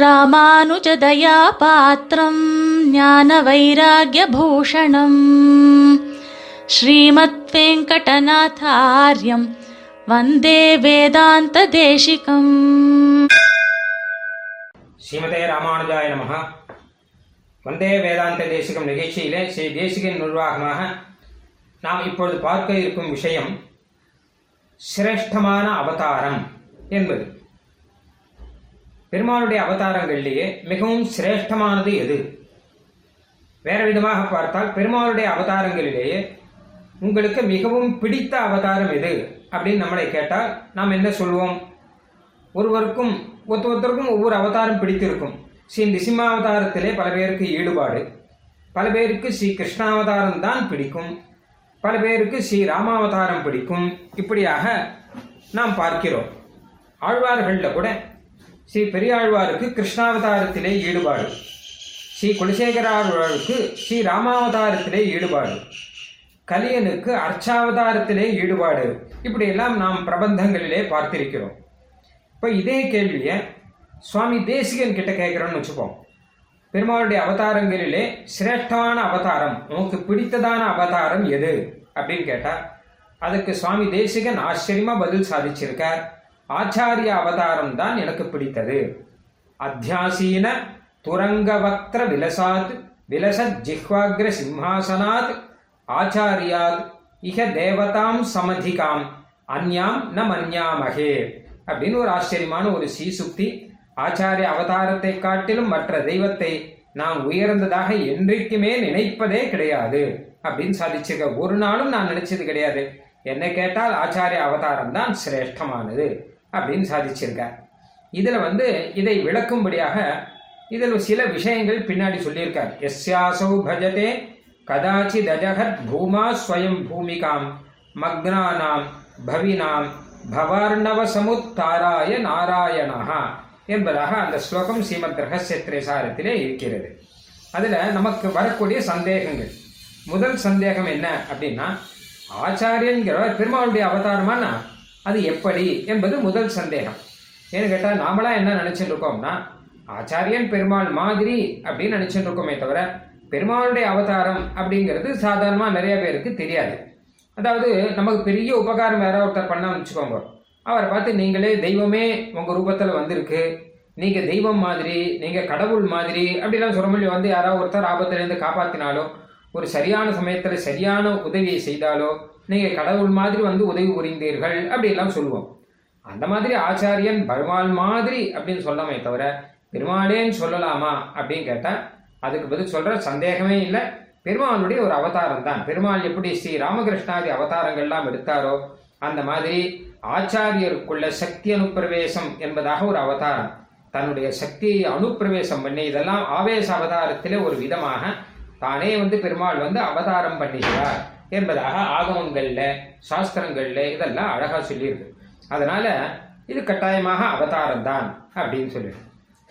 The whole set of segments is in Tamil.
ராமானுஜதயாபாத்திரம் ஞான வைராகியபூஷணம் ஸ்ரீமத் வெங்கடநாதாரியம் வந்தே வேதாந்த தேசிகம் ஸ்ரீமதே ராமானுஜாய நமக வந்தே வேதாந்த தேசிகம் நிகழ்ச்சியிலே ஸ்ரீ தேசிகன் நிர்வாகமாக நாம் இப்பொழுது பார்க்க இருக்கும் விஷயம் சிரேஷ்டமான அவதாரம் என்பது. பெருமானுடைய அவதாரங்களிலேயே மிகவும் சிரேஷ்டமானது எது? வேற விதமாக பார்த்தால் பெருமானுடைய அவதாரங்களிலேயே உங்களுக்கு மிகவும் பிடித்த அவதாரம் எது? அப்படின்னு நம்மளை கேட்டால் நாம் என்ன சொல்வோம்? ஒருவருக்கும் ஒருத்த ஒருத்தருக்கும் ஒவ்வொரு அவதாரம் பிடித்திருக்கும். ஸ்ரீ நிசிம்மாவதாரத்திலே பல பேருக்கு ஈடுபாடு. பல பேருக்கு ஸ்ரீ கிருஷ்ணாவதாரம் தான் பிடிக்கும். பல பேருக்கு ஸ்ரீ ராமாவதாரம் பிடிக்கும். இப்படியாக நாம் பார்க்கிறோம். ஆழ்வார்களில் கூட ஸ்ரீ பெரியாழ்வாருக்கு கிருஷ்ணாவதாரத்திலே ஈடுபாடு. ஸ்ரீ குலசேகராழ்வாருக்கு ஸ்ரீ ராமாவதாரத்திலே ஈடுபாடு. கலியனுக்கு அர்ச்சாவதாரத்திலே ஈடுபாடு. இப்படியெல்லாம் நாம் பிரபந்தங்களிலே பார்த்திருக்கிறோம். இப்போ இதே கேள்வியை சுவாமி தேசிகன் கிட்ட கேட்குறோன்னு வச்சுப்போம். பெருமாளுடைய அவதாரங்களிலே சிரேஷ்டமான அவதாரம் உனக்கு பிடித்ததான அவதாரம் எது? அப்படின்னு கேட்டால் அதுக்கு சுவாமி தேசிகன் ஆச்சரியமாக பதில் சாதிச்சிருக்கார். ஆச்சாரிய அவதாரம் தான் எனக்கு பிடித்தது. அத்தியாசீன துரங்கவக்திர விலசாத் விலசத் ஜிஹ்வாகிர சிம்ஹாசனாத் ஆச்சாரியாத் இக தேவதாம் சமதிகாம் அந்யாம் ந மன்யாமகே அப்படின்னு ஒரு ஆச்சரியமான ஒரு சீசுக்தி ஆச்சாரிய அவதாரத்தை காட்டிலும் மற்ற தெய்வத்தை நாம் உயர்ந்ததாக என்றைக்குமே நினைப்பதே கிடையாது அப்படின்னு சாதிச்சிருக்க ஒரு நாளும் நான் நினைச்சது கிடையாது. என்ன கேட்டால் ஆச்சாரிய அவதாரம் தான் சிரேஷ்டமானது. அப்படின்னு சாதிச்சிருக்கார். இதுல வந்து இதை விளக்கும்படியாக இதில் சில விஷயங்கள் பின்னாடி சொல்லியிருக்கார். எஸ்யாசௌ பஜதே கதாச்சி தஜகத் பூமா ஸ்வயம் பூமிகாம் மக்னானாம் பவினாம் பவார்ணவ சமுத்தாராய நாராயணா என்பதாக அந்த ஸ்லோகம் ஸ்ரீமத் ரகசிய சாரத்திலே இருக்கிறது. அதில் நமக்கு வரக்கூடிய சந்தேகங்கள். முதல் சந்தேகம் என்ன அப்படின்னா ஆச்சாரியன்கிறவர் பெருமாளுடைய அவதாரமானா அது எப்படி என்பது முதல் சந்தேகம். ஏன்னு கேட்டால் நாமளா என்ன நினைச்சிட்டு இருக்கோம்னா ஆச்சாரியன் பெருமாள் மாதிரி அப்படின்னு நினைச்சிட்டு இருக்கோமே தவிர பெருமாளுடைய அவதாரம் அப்படிங்கிறது சாதாரணமாக நிறைய பேருக்கு தெரியாது. அதாவது நமக்கு பெரிய உபகாரம் யாராவது ஒருத்தர் பண்ணான்னு வச்சுக்கோங்க. அவரை பார்த்து நீங்களே தெய்வமே உங்கள் ரூபத்தில் வந்திருக்கு. நீங்கள் தெய்வம் மாதிரி நீங்கள் கடவுள் மாதிரி அப்படிலாம் சொல்ல முடியும் வந்து யாராவது ஒருத்தர் ஆபத்திலேருந்து காப்பாற்றினாலோ ஒரு சரியான சமயத்தில் சரியான உதவியை செய்தாலோ நீங்கள் கடவுள் மாதிரி வந்து உதவி புரிந்தீர்கள் அப்படிலாம் சொல்லுவோம். அந்த மாதிரி ஆச்சாரியன் பெருமாள் மாதிரி அப்படின்னு சொல்லாமே தவிர பெருமாளேன்னு சொல்லலாமா அப்படின்னு கேட்டால் அதுக்கு பதில் சொல்கிற சந்தேகமே இல்லை. பெருமாளுடைய ஒரு அவதாரம் தான். பெருமாள் எப்படி ஸ்ரீ ராமகிருஷ்ணாதி அவதாரங்கள்லாம் எடுத்தாரோ அந்த மாதிரி ஆச்சாரியருக்குள்ள சக்தி அனுப்பிரவேசம் என்பதாக ஒரு அவதாரம். தன்னுடைய சக்தியை அனுப்பிரவேசம் பண்ணி இதெல்லாம் ஆவேச அவதாரத்திலே ஒரு விதமாக தானே வந்து பெருமாள் வந்து அவதாரம் பண்ணுகிறார். என்பதாக ஆகமங்கள்ல சாஸ்திரங்கள்ல இதெல்லாம் அழகா சொல்லியிருக்கு. அதனால இது கட்டாயமாக அவதாரம் தான் அப்படின்னு சொல்லியிருக்கு.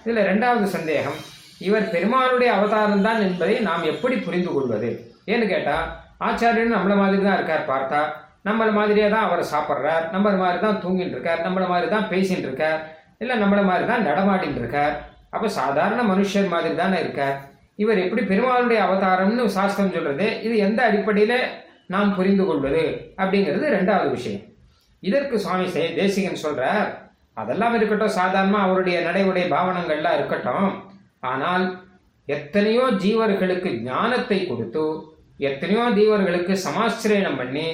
இதுல ரெண்டாவது சந்தேகம் இவர் பெருமாளுடைய அவதாரம் தான் என்பதை நாம் எப்படி புரிந்து கொள்வது? ஏன்னு கேட்டா ஆச்சாரியன் நம்மள மாதிரி தான் இருக்கார் பார்த்தா நம்மள மாதிரியே தான் அவர் சாப்பிட்றார் நம்மள மாதிரி தான் தூங்கிட்டு இருக்கார் நம்மள மாதிரி தான் பேசிட்டு இருக்கார் இல்லை நம்மள மாதிரி தான் நடமாடிட்டு இருக்கார். அப்போ சாதாரண மனுஷன் மாதிரி தானே இருக்கார். இவர் எப்படி பெருமாளுடைய அவதாரம்னு சாஸ்திரம் சொல்றது? இது எந்த அடிப்படையில் நாம் புரிந்து கொள்வது? அப்படிங்கிறது ரெண்டாவது விஷயம். இதற்கு சுவாமி தேசிகன் சொல்றார் அதெல்லாம் இருக்கட்டும் சாதாரணமா அவருடைய நடைமுறை பாவனங்கள்லாம் இருக்கட்டும். ஆனால் எத்தனையோ ஜீவர்களுக்கு ஞானத்தை கொடுத்து எத்தனையோ ஜீவர்களுக்கு சமாசிரயணம் பண்ணி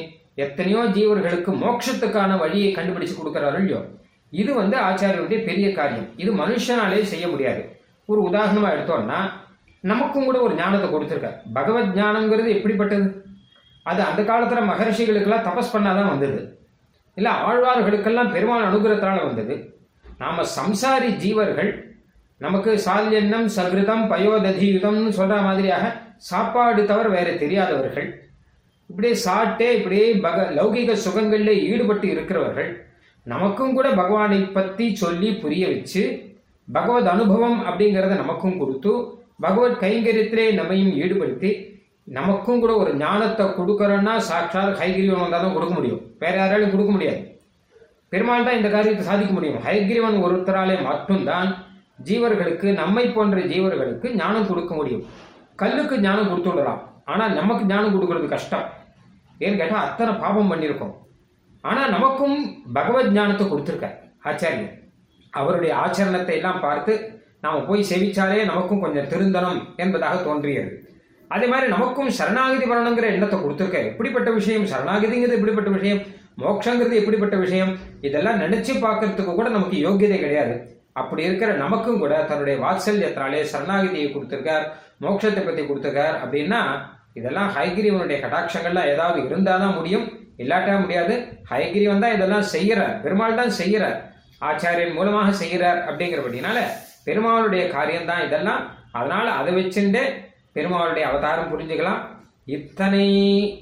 எத்தனையோ ஜீவர்களுக்கு மோட்சத்துக்கான வழியை கண்டுபிடிச்சு கொடுக்கிறாரு இல்லையோ இது வந்து ஆச்சாரியருடைய பெரிய காரியம். இது மனுஷனாலே செய்ய முடியாது. ஒரு உதாரணமா எடுத்தோம்னா நமக்கும் கூட ஒரு ஞானத்தை கொடுத்துருக்கார். பகவத் ஞானங்கிறது எப்படிப்பட்டது? அது அந்த காலத்தில் மகர்ஷிகளுக்கெல்லாம் தபஸ் பண்ணாதான் வந்தது. இல்லை ஆழ்வார்களுக்கெல்லாம் பெருமாள் அனுகிரகத்தால் வந்தது. நாம் சம்சாரி ஜீவர்கள் நமக்கு சால்யன்னம் சகிருதம் பயோததியுதம்னு சொல்கிற மாதிரியாக சாப்பாடு தவிர வேற தெரியாதவர்கள் இப்படியே சாப்பிட்டே இப்படியே பக லௌகிக சுகங்களில் ஈடுபட்டு இருக்கிறவர்கள் நமக்கும் கூட பகவானை பற்றி சொல்லி புரிய வச்சு பகவத் அனுபவம் அப்படிங்கிறத நமக்கும் கொடுத்து பகவத் கைங்கரியத்திலே நம்மையும் ஈடுபடுத்தி நமக்கும் கூட ஒரு ஞானத்தை கொடுக்குறோன்னா சாட்சாத் ஹைகிரீவன் வந்தால் தான் கொடுக்க முடியும். வேற யாராலையும் கொடுக்க முடியாது. பெருமாள் தான் இந்த காரியத்தை சாதிக்க முடியும். ஹைகிரீவன் ஒருத்தராலே மட்டும்தான் ஜீவர்களுக்கு நம்மை போன்ற ஜீவர்களுக்கு ஞானம் கொடுக்க முடியும். கல்லுக்கு ஞானம் கொடுத்து விடலாம் ஆனால் நமக்கு ஞானம் கொடுக்கறது கஷ்டம். ஏன்னு கேட்டால் அத்தனை பாபம் பண்ணியிருக்கோம். ஆனால் நமக்கும் பகவத் ஞானத்தை கொடுத்துருக்கார் ஆச்சாரியன் அவருடைய ஆச்சரணத்தை எல்லாம் பார்த்து நாம் போய் சேவிச்சாலே நமக்கும் கொஞ்சம் திருந்தனம் என்பதாக தோன்றியது. அதே மாதிரி நமக்கும் சரணாகதி வரணுங்கிற எண்ணத்தை கொடுத்துருக்க. எப்படிப்பட்ட விஷயம்? சரணாகதிங்கிறது எப்படிப்பட்ட விஷயம்? மோட்சங்கிறது எப்படிப்பட்ட விஷயம்? இதெல்லாம் நினைச்சு பார்க்கறதுக்கு கூட நமக்கு யோகியதை கிடையாது. அப்படி இருக்கிற நமக்கும் கூட தன்னுடைய வாத்சல்யத்தினாலே சரணாகதியை கொடுத்துருக்கார் மோட்சத்தை பற்றி கொடுத்துருக்கார் அப்படின்னா இதெல்லாம் ஹைகிரிவனுடைய கடாட்சங்கள்லாம் ஏதாவது இருந்தாதான் முடியும் இல்லாட்டா முடியாது. ஹைகிரிவன் தான் இதெல்லாம் செய்கிறார் பெருமாள் தான் செய்கிறார் ஆச்சாரியன் மூலமாக செய்கிறார் அப்படிங்கிறபடினால பெருமாளுடைய காரியம்தான் இதெல்லாம். அதனால அதை வச்சுட்டு பெருமாளுடைய அவதாரம் புரிஞ்சுக்கலாம். இத்தனை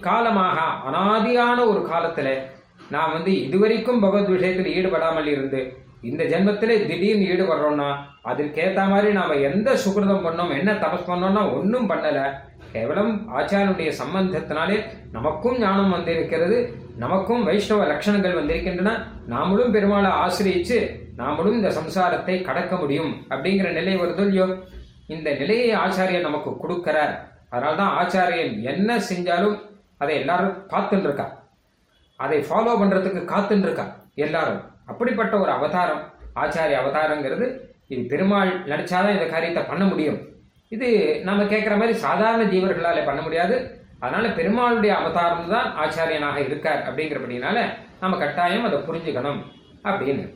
காலமாக அனாதியான ஒரு காலத்துல நான் வந்து இதுவரைக்கும் பகவத் விஷயத்தில் ஈடுபடாமல் இருந்து இந்த ஜென்மத்தில் திடீர்னு ஈடுபடுறோம்னா அதற்கேற்ற மாதிரி நாம் எந்த சுகிருதம் பண்ணோம் என்ன தபஸ் பண்ணோம்னா ஒன்றும் பண்ணலை. கேவலம் ஆச்சாரனுடைய சம்பந்தத்தினாலே நமக்கும் ஞானம் வந்திருக்கிறது நமக்கும் வைஷ்ணவ லட்சணங்கள் வந்திருக்கின்றன. நாமளும் பெருமாளை ஆசிரியிச்சு நாமளும் இந்த சம்சாரத்தை கடக்க முடியும் அப்படிங்கிற நிலை வருதோ இல்லையோ? இந்த நிலையை ஆச்சாரியன் நமக்கு கொடுக்கிறார். அதனால்தான் ஆச்சாரியன் என்ன செஞ்சாலும் அதை எல்லாரும் பார்த்துட்டு இருக்கா அதை ஃபாலோ பண்றதுக்கு காத்துன்னு இருக்கா எல்லாரும். அப்படிப்பட்ட ஒரு அவதாரம் ஆச்சாரிய அவதாரங்கிறது. இது பெருமாள் நடிச்சாதான் இந்த காரியத்தை பண்ண முடியும். இது நம்ம கேட்குற மாதிரி சாதாரண ஜீவர்களால் பண்ண முடியாது. அதனால பெருமாளுடைய அவதாரம் தான் ஆச்சாரியனாக இருக்கார் அப்படிங்கிறபடினால நம்ம கட்டாயம் அதை புரிஞ்சுக்கணும் அப்படின்னு.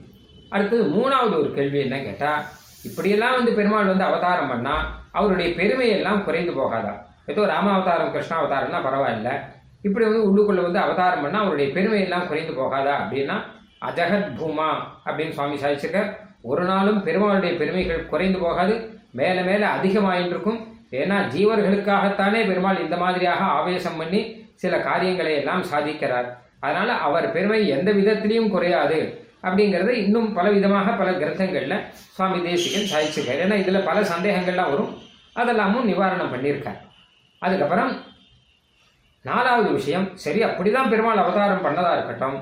அடுத்தது மூணாவது ஒரு கேள்வி என்ன கேட்டால் இப்படியெல்லாம் வந்து பெருமாள் வந்து அவதாரம் பண்ணால் அவருடைய பெருமையெல்லாம் குறைந்து போகாதா? ஏதோ கிருஷ்ணா அவதாரம்னால் பரவாயில்ல. இப்படி வந்து உள்ளுக்குள்ள வந்து அவதாரம் பண்ணால் அவருடைய பெருமையெல்லாம் குறைந்து போகாதா அப்படின்னா அஜகத் பூமா அப்படின்னு சுவாமி சாதிச்சிருக்கார். ஒரு நாளும் பெருமாளுடைய பெருமைகள் குறைந்து போகாது. மேலே மேலே அதிகமாயிட்டு இருக்கும் ஏன்னா ஜீவர்களுக்காகத்தானே பெருமாள் இந்த மாதிரியாக ஆவேசம் பண்ணி சில காரியங்களை எல்லாம் சாதிக்கிறார். அதனால அவர் பெருமை எந்த விதத்திலையும் குறையாது அப்படிங்கிறத இன்னும் பல விதமாக பல கிரந்தங்களில் சுவாமி தேசிகன் சாதிச்சிருக்கார். ஏன்னா இதில் பல சந்தேகங்கள்லாம் வரும். அதெல்லாமும் நிவாரணம் பண்ணியிருக்கார். அதுக்கப்புறம் நாலாவது விஷயம் சரி அப்படிதான் பெருமாள் அவதாரம் பண்ணதா இருக்கட்டும்.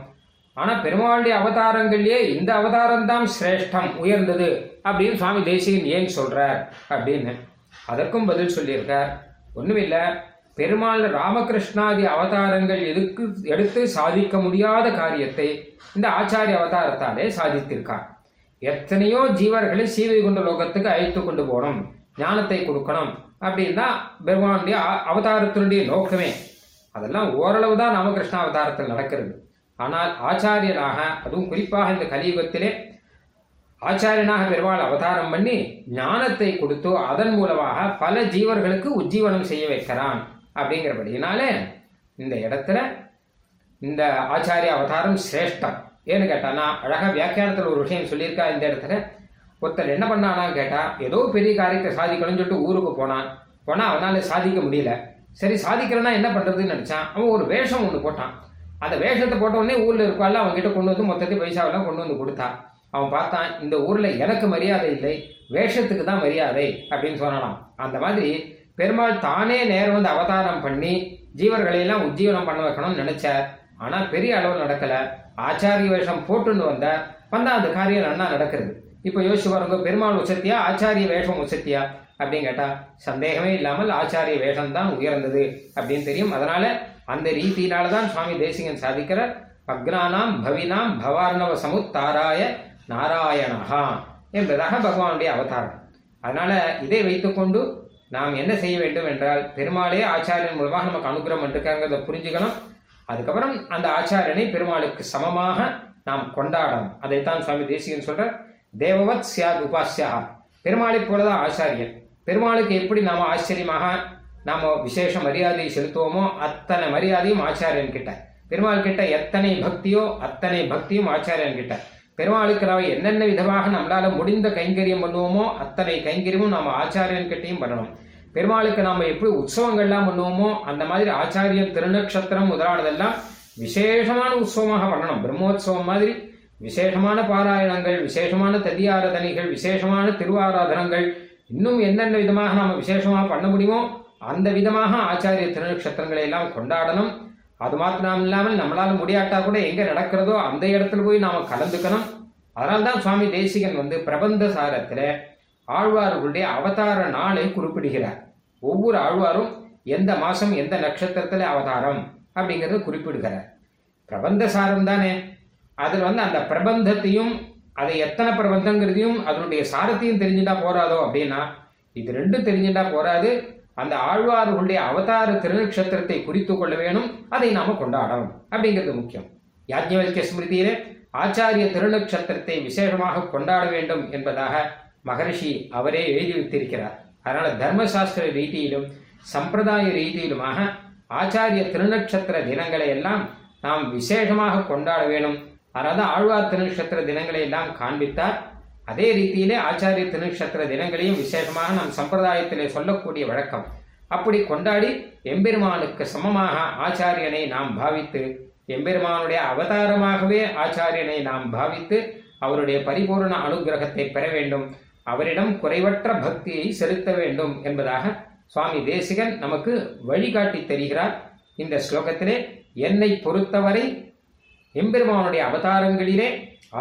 ஆனால் பெருமாளுடைய அவதாரங்கள்லேயே இந்த அவதாரம் தான் சிரேஷ்டம் உயர்ந்தது. அப்படின்னு சுவாமி தேசிகன் ஏன் சொல்கிறார் அப்படின்னு அதற்கும் பதில் சொல்லியிருக்கார். ஒன்றுமில்லை பெருமாள் ராமகிருஷ்ணாதி அவதாரங்கள் எதுக்கு எடுத்து சாதிக்க முடியாத காரியத்தை இந்த ஆச்சாரிய அவதாரத்தாலே சாதித்திருக்கார். எத்தனையோ ஜீவர்களை சீவைகுண்ட லோகத்துக்கு அழைத்து கொண்டு போகணும் ஞானத்தை கொடுக்கணும் அப்படின்னு தான் பெருமானுடைய அவதாரத்தினுடைய நோக்கமே. அதெல்லாம் ஓரளவு தான் ராமகிருஷ்ண அவதாரத்தில் நடக்கிறது. ஆனால் ஆச்சாரியனாக அதுவும் குறிப்பாக இந்த கலியுகத்திலே ஆச்சாரியனாக பெருமாள் அவதாரம் பண்ணி ஞானத்தை கொடுத்து அதன் மூலமாக பல ஜீவர்களுக்கு உஜ்ஜீவனம் செய்ய வைக்கிறான் அப்படிங்கிறபடினாலே இந்த இடத்துல இந்த ஆச்சாரிய அவதாரம் சிரேஷ்டம். ஏன்னு கேட்டானா அழகாக வியாக்கியானத்தில் ஒரு விஷயம் சொல்லியிருக்கா இந்த இடத்துல. ஒருத்தர் என்ன பண்ணானா கேட்டால் ஏதோ பெரிய காரியத்தை சாதிக்கணும்னு சொல்லிட்டு ஊருக்கு போனான். போனால் அவனால் சாதிக்க முடியல. சரி சாதிக்கிறேன்னா என்ன பண்ணுறதுன்னு நினச்சான். அவன் ஒரு வேஷம் ஒன்று போட்டான். அந்த வேஷத்தை போட்ட உடனே ஊரில் இருப்பாள் அவங்க கொண்டு வந்து மொத்தத்தை பைசாவெல்லாம் கொண்டு வந்து கொடுத்தான் அவன் பார்த்தான் இந்த ஊரில் எனக்கு மரியாதை இல்லை வேஷத்துக்கு தான் மரியாதை அப்படின்னு சொன்னானாம். அந்த மாதிரி பெருமாள் தானே நேரம் வந்து அவதாரம் பண்ணி ஜீவர்களை எல்லாம் உஜ்ஜீவனம் பண்ண வைக்கணும்னு நினைச்சார். ஆனால் பெரிய அளவில் நடக்கல. ஆச்சாரிய வேஷம் போட்டுன்னு வந்த வந்தால் அந்த காரியம் நன்னா நடக்கிறது. இப்போ யோசிச்சு பாருங்க பெருமாள் உச்சத்தியா ஆச்சாரிய வேஷம் உச்சத்தியா அப்படின்னு கேட்டால் சந்தேகமே இல்லாமல் ஆச்சாரிய வேஷம் தான் உயர்ந்தது அப்படின்னு தெரியும். அதனால அந்த ரீதியினால தான் சுவாமி தேசிகன் சாதிக்கிறார் பக்னானாம் பவினாம் பவார்ணவ சமுத்தாராய நாராயணஹா என்பதாக பகவானுடைய அவதாரம். அதனால இதை வைத்துக்கொண்டு நாம் என்ன செய்ய வேண்டும் என்றால் பெருமாளே ஆச்சாரியன் மூலமாக நமக்கு அனுகிரகம் பண்ணிருக்காங்கிறத புரிஞ்சுக்கணும். அதுக்கப்புறம் அந்த ஆச்சாரியனை பெருமாளுக்கு சமமாக நாம் கொண்டாடணும். அதைத்தான் சுவாமி தேசிகன் சொல்றார். தேவவத் சியாத் உபாசியா பெருமாளை போலதான் ஆச்சாரியன். பெருமாளுக்கு எப்படி நாம் ஆச்சரியமாக நாம் விசேஷ மரியாதையை செலுத்துவோமோ அத்தனை மரியாதையும் ஆச்சாரியன் கிட்ட பெருமாள் கிட்ட எத்தனை பக்தியோ அத்தனை பக்தியும் ஆச்சாரியன் கிட்ட பெருமாளுக்கு நாம் என்னென்ன விதமாக நம்மளால் முடிந்த கைங்கரியம் பண்ணுவோமோ அத்தனை கைங்கரியமும் நாம் ஆச்சாரியன் கிட்டையும் பண்ணணும். பெருமாளுக்கு நாம் எப்படி உற்சவங்கள்லாம் பண்ணுவோமோ அந்த மாதிரி ஆச்சாரியம் திருநக்ஷத்திரம் முதலானதெல்லாம் விசேஷமான உற்சவமாக பண்ணணும். பிரம்மோத்சவம் மாதிரி விசேஷமான பாராயணங்கள் விசேஷமான ததியாராதனைகள் விசேஷமான திருவாராதனங்கள் இன்னும் என்னென்ன விதமாக நாம் விசேஷமாக பண்ண முடியுமோ அந்த விதமாக ஆச்சாரிய திருநக்ஷத்திரங்களை எல்லாம் கொண்டாடணும். அது மாத்திரம் இல்லாமல் நம்மளால முடியாட்டா கூட எங்க நடக்கிறதோ அந்த இடத்துல போய் நாம கலந்துக்கணும். அதனால்தான் சுவாமி தேசிகன் வந்து பிரபந்த சாரத்துல ஆழ்வார்களுடைய அவதார நாளை குறிப்பிடுகிறார். ஒவ்வொரு ஆழ்வாரும் எந்த மாசம் எந்த நட்சத்திரத்துல அவதாரம் அப்படிங்கறத குறிப்பிடுகிறார். பிரபந்த சாரம் தானே? அதில் வந்து அந்த பிரபந்தத்தையும் அதை எத்தனை பிரபந்தங்கிறதையும் அதனுடைய சாரத்தையும் தெரிஞ்சுட்டா போறாதோ அப்படின்னா இது ரெண்டும் தெரிஞ்சுட்டா போறாது. அந்த ஆழ்வார்களுடைய அவதார திருநக்ஷத்திரத்தை குறித்து கொள்ள வேணும் அதை நாம கொண்டாடணும். அப்படிங்கிறது முக்கியம். யாஜ்ஞவல்ய ஸ்மிருதியிலே ஆச்சாரிய திருநக்ஷத்திரத்தை விசேஷமாக கொண்டாட வேண்டும் என்பதாக மகரிஷி அவரே எழுதி வைத்திருக்கிறார். அதனால தர்மசாஸ்திர ரீதியிலும் சம்பிரதாய ரீதியிலுமாக ஆச்சாரிய திருநக்ஷத்திர தினங்களை எல்லாம் நாம் விசேஷமாக கொண்டாட வேணும். அதாவது ஆழ்வார் திருநக்ஷத்திர தினங்களை எல்லாம் காண்பித்தார். அதே ரீதியிலே ஆச்சாரிய திருநக்ஷத்திர தினங்களையும் விசேஷமாக நம் சம்பிரதாயத்திலே சொல்லக்கூடிய வழக்கம். அப்படி கொண்டாடி எம்பெருமானுக்கு சமமாக ஆச்சாரியனை நாம் பாவித்து எம்பெருமானுடைய அவதாரமாகவே ஆச்சாரியனை நாம் பாவித்து அவருடைய பரிபூர்ண அனுகிரகத்தை பெற வேண்டும் அவரிடம் குறைவற்ற பக்தியை செலுத்த வேண்டும் என்பதாக சுவாமி தேசிகன் நமக்கு வழிகாட்டி தருகிறார். இந்த ஸ்லோகத்திலே என்னை பொறுத்தவரை எம்பெருமானுடைய அவதாரங்களிலே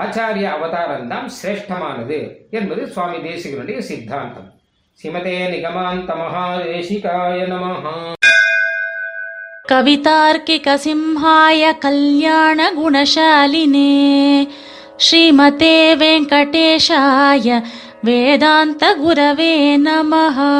ஆச்சாரிய அவதாரம் தான் சிரேஷ்டமானது என்பது சுவாமி தேசிகனுடைய சித்தாந்தம். சிமதே நிகமாந்த மகாதேசிகாய நமஹா. கவிதார்க்கிக சிம்ஹாய கல்யாண குணசாலினே ஸ்ரீமதே வெங்கடேஷாய வேதாந்த குரவே நமஹா.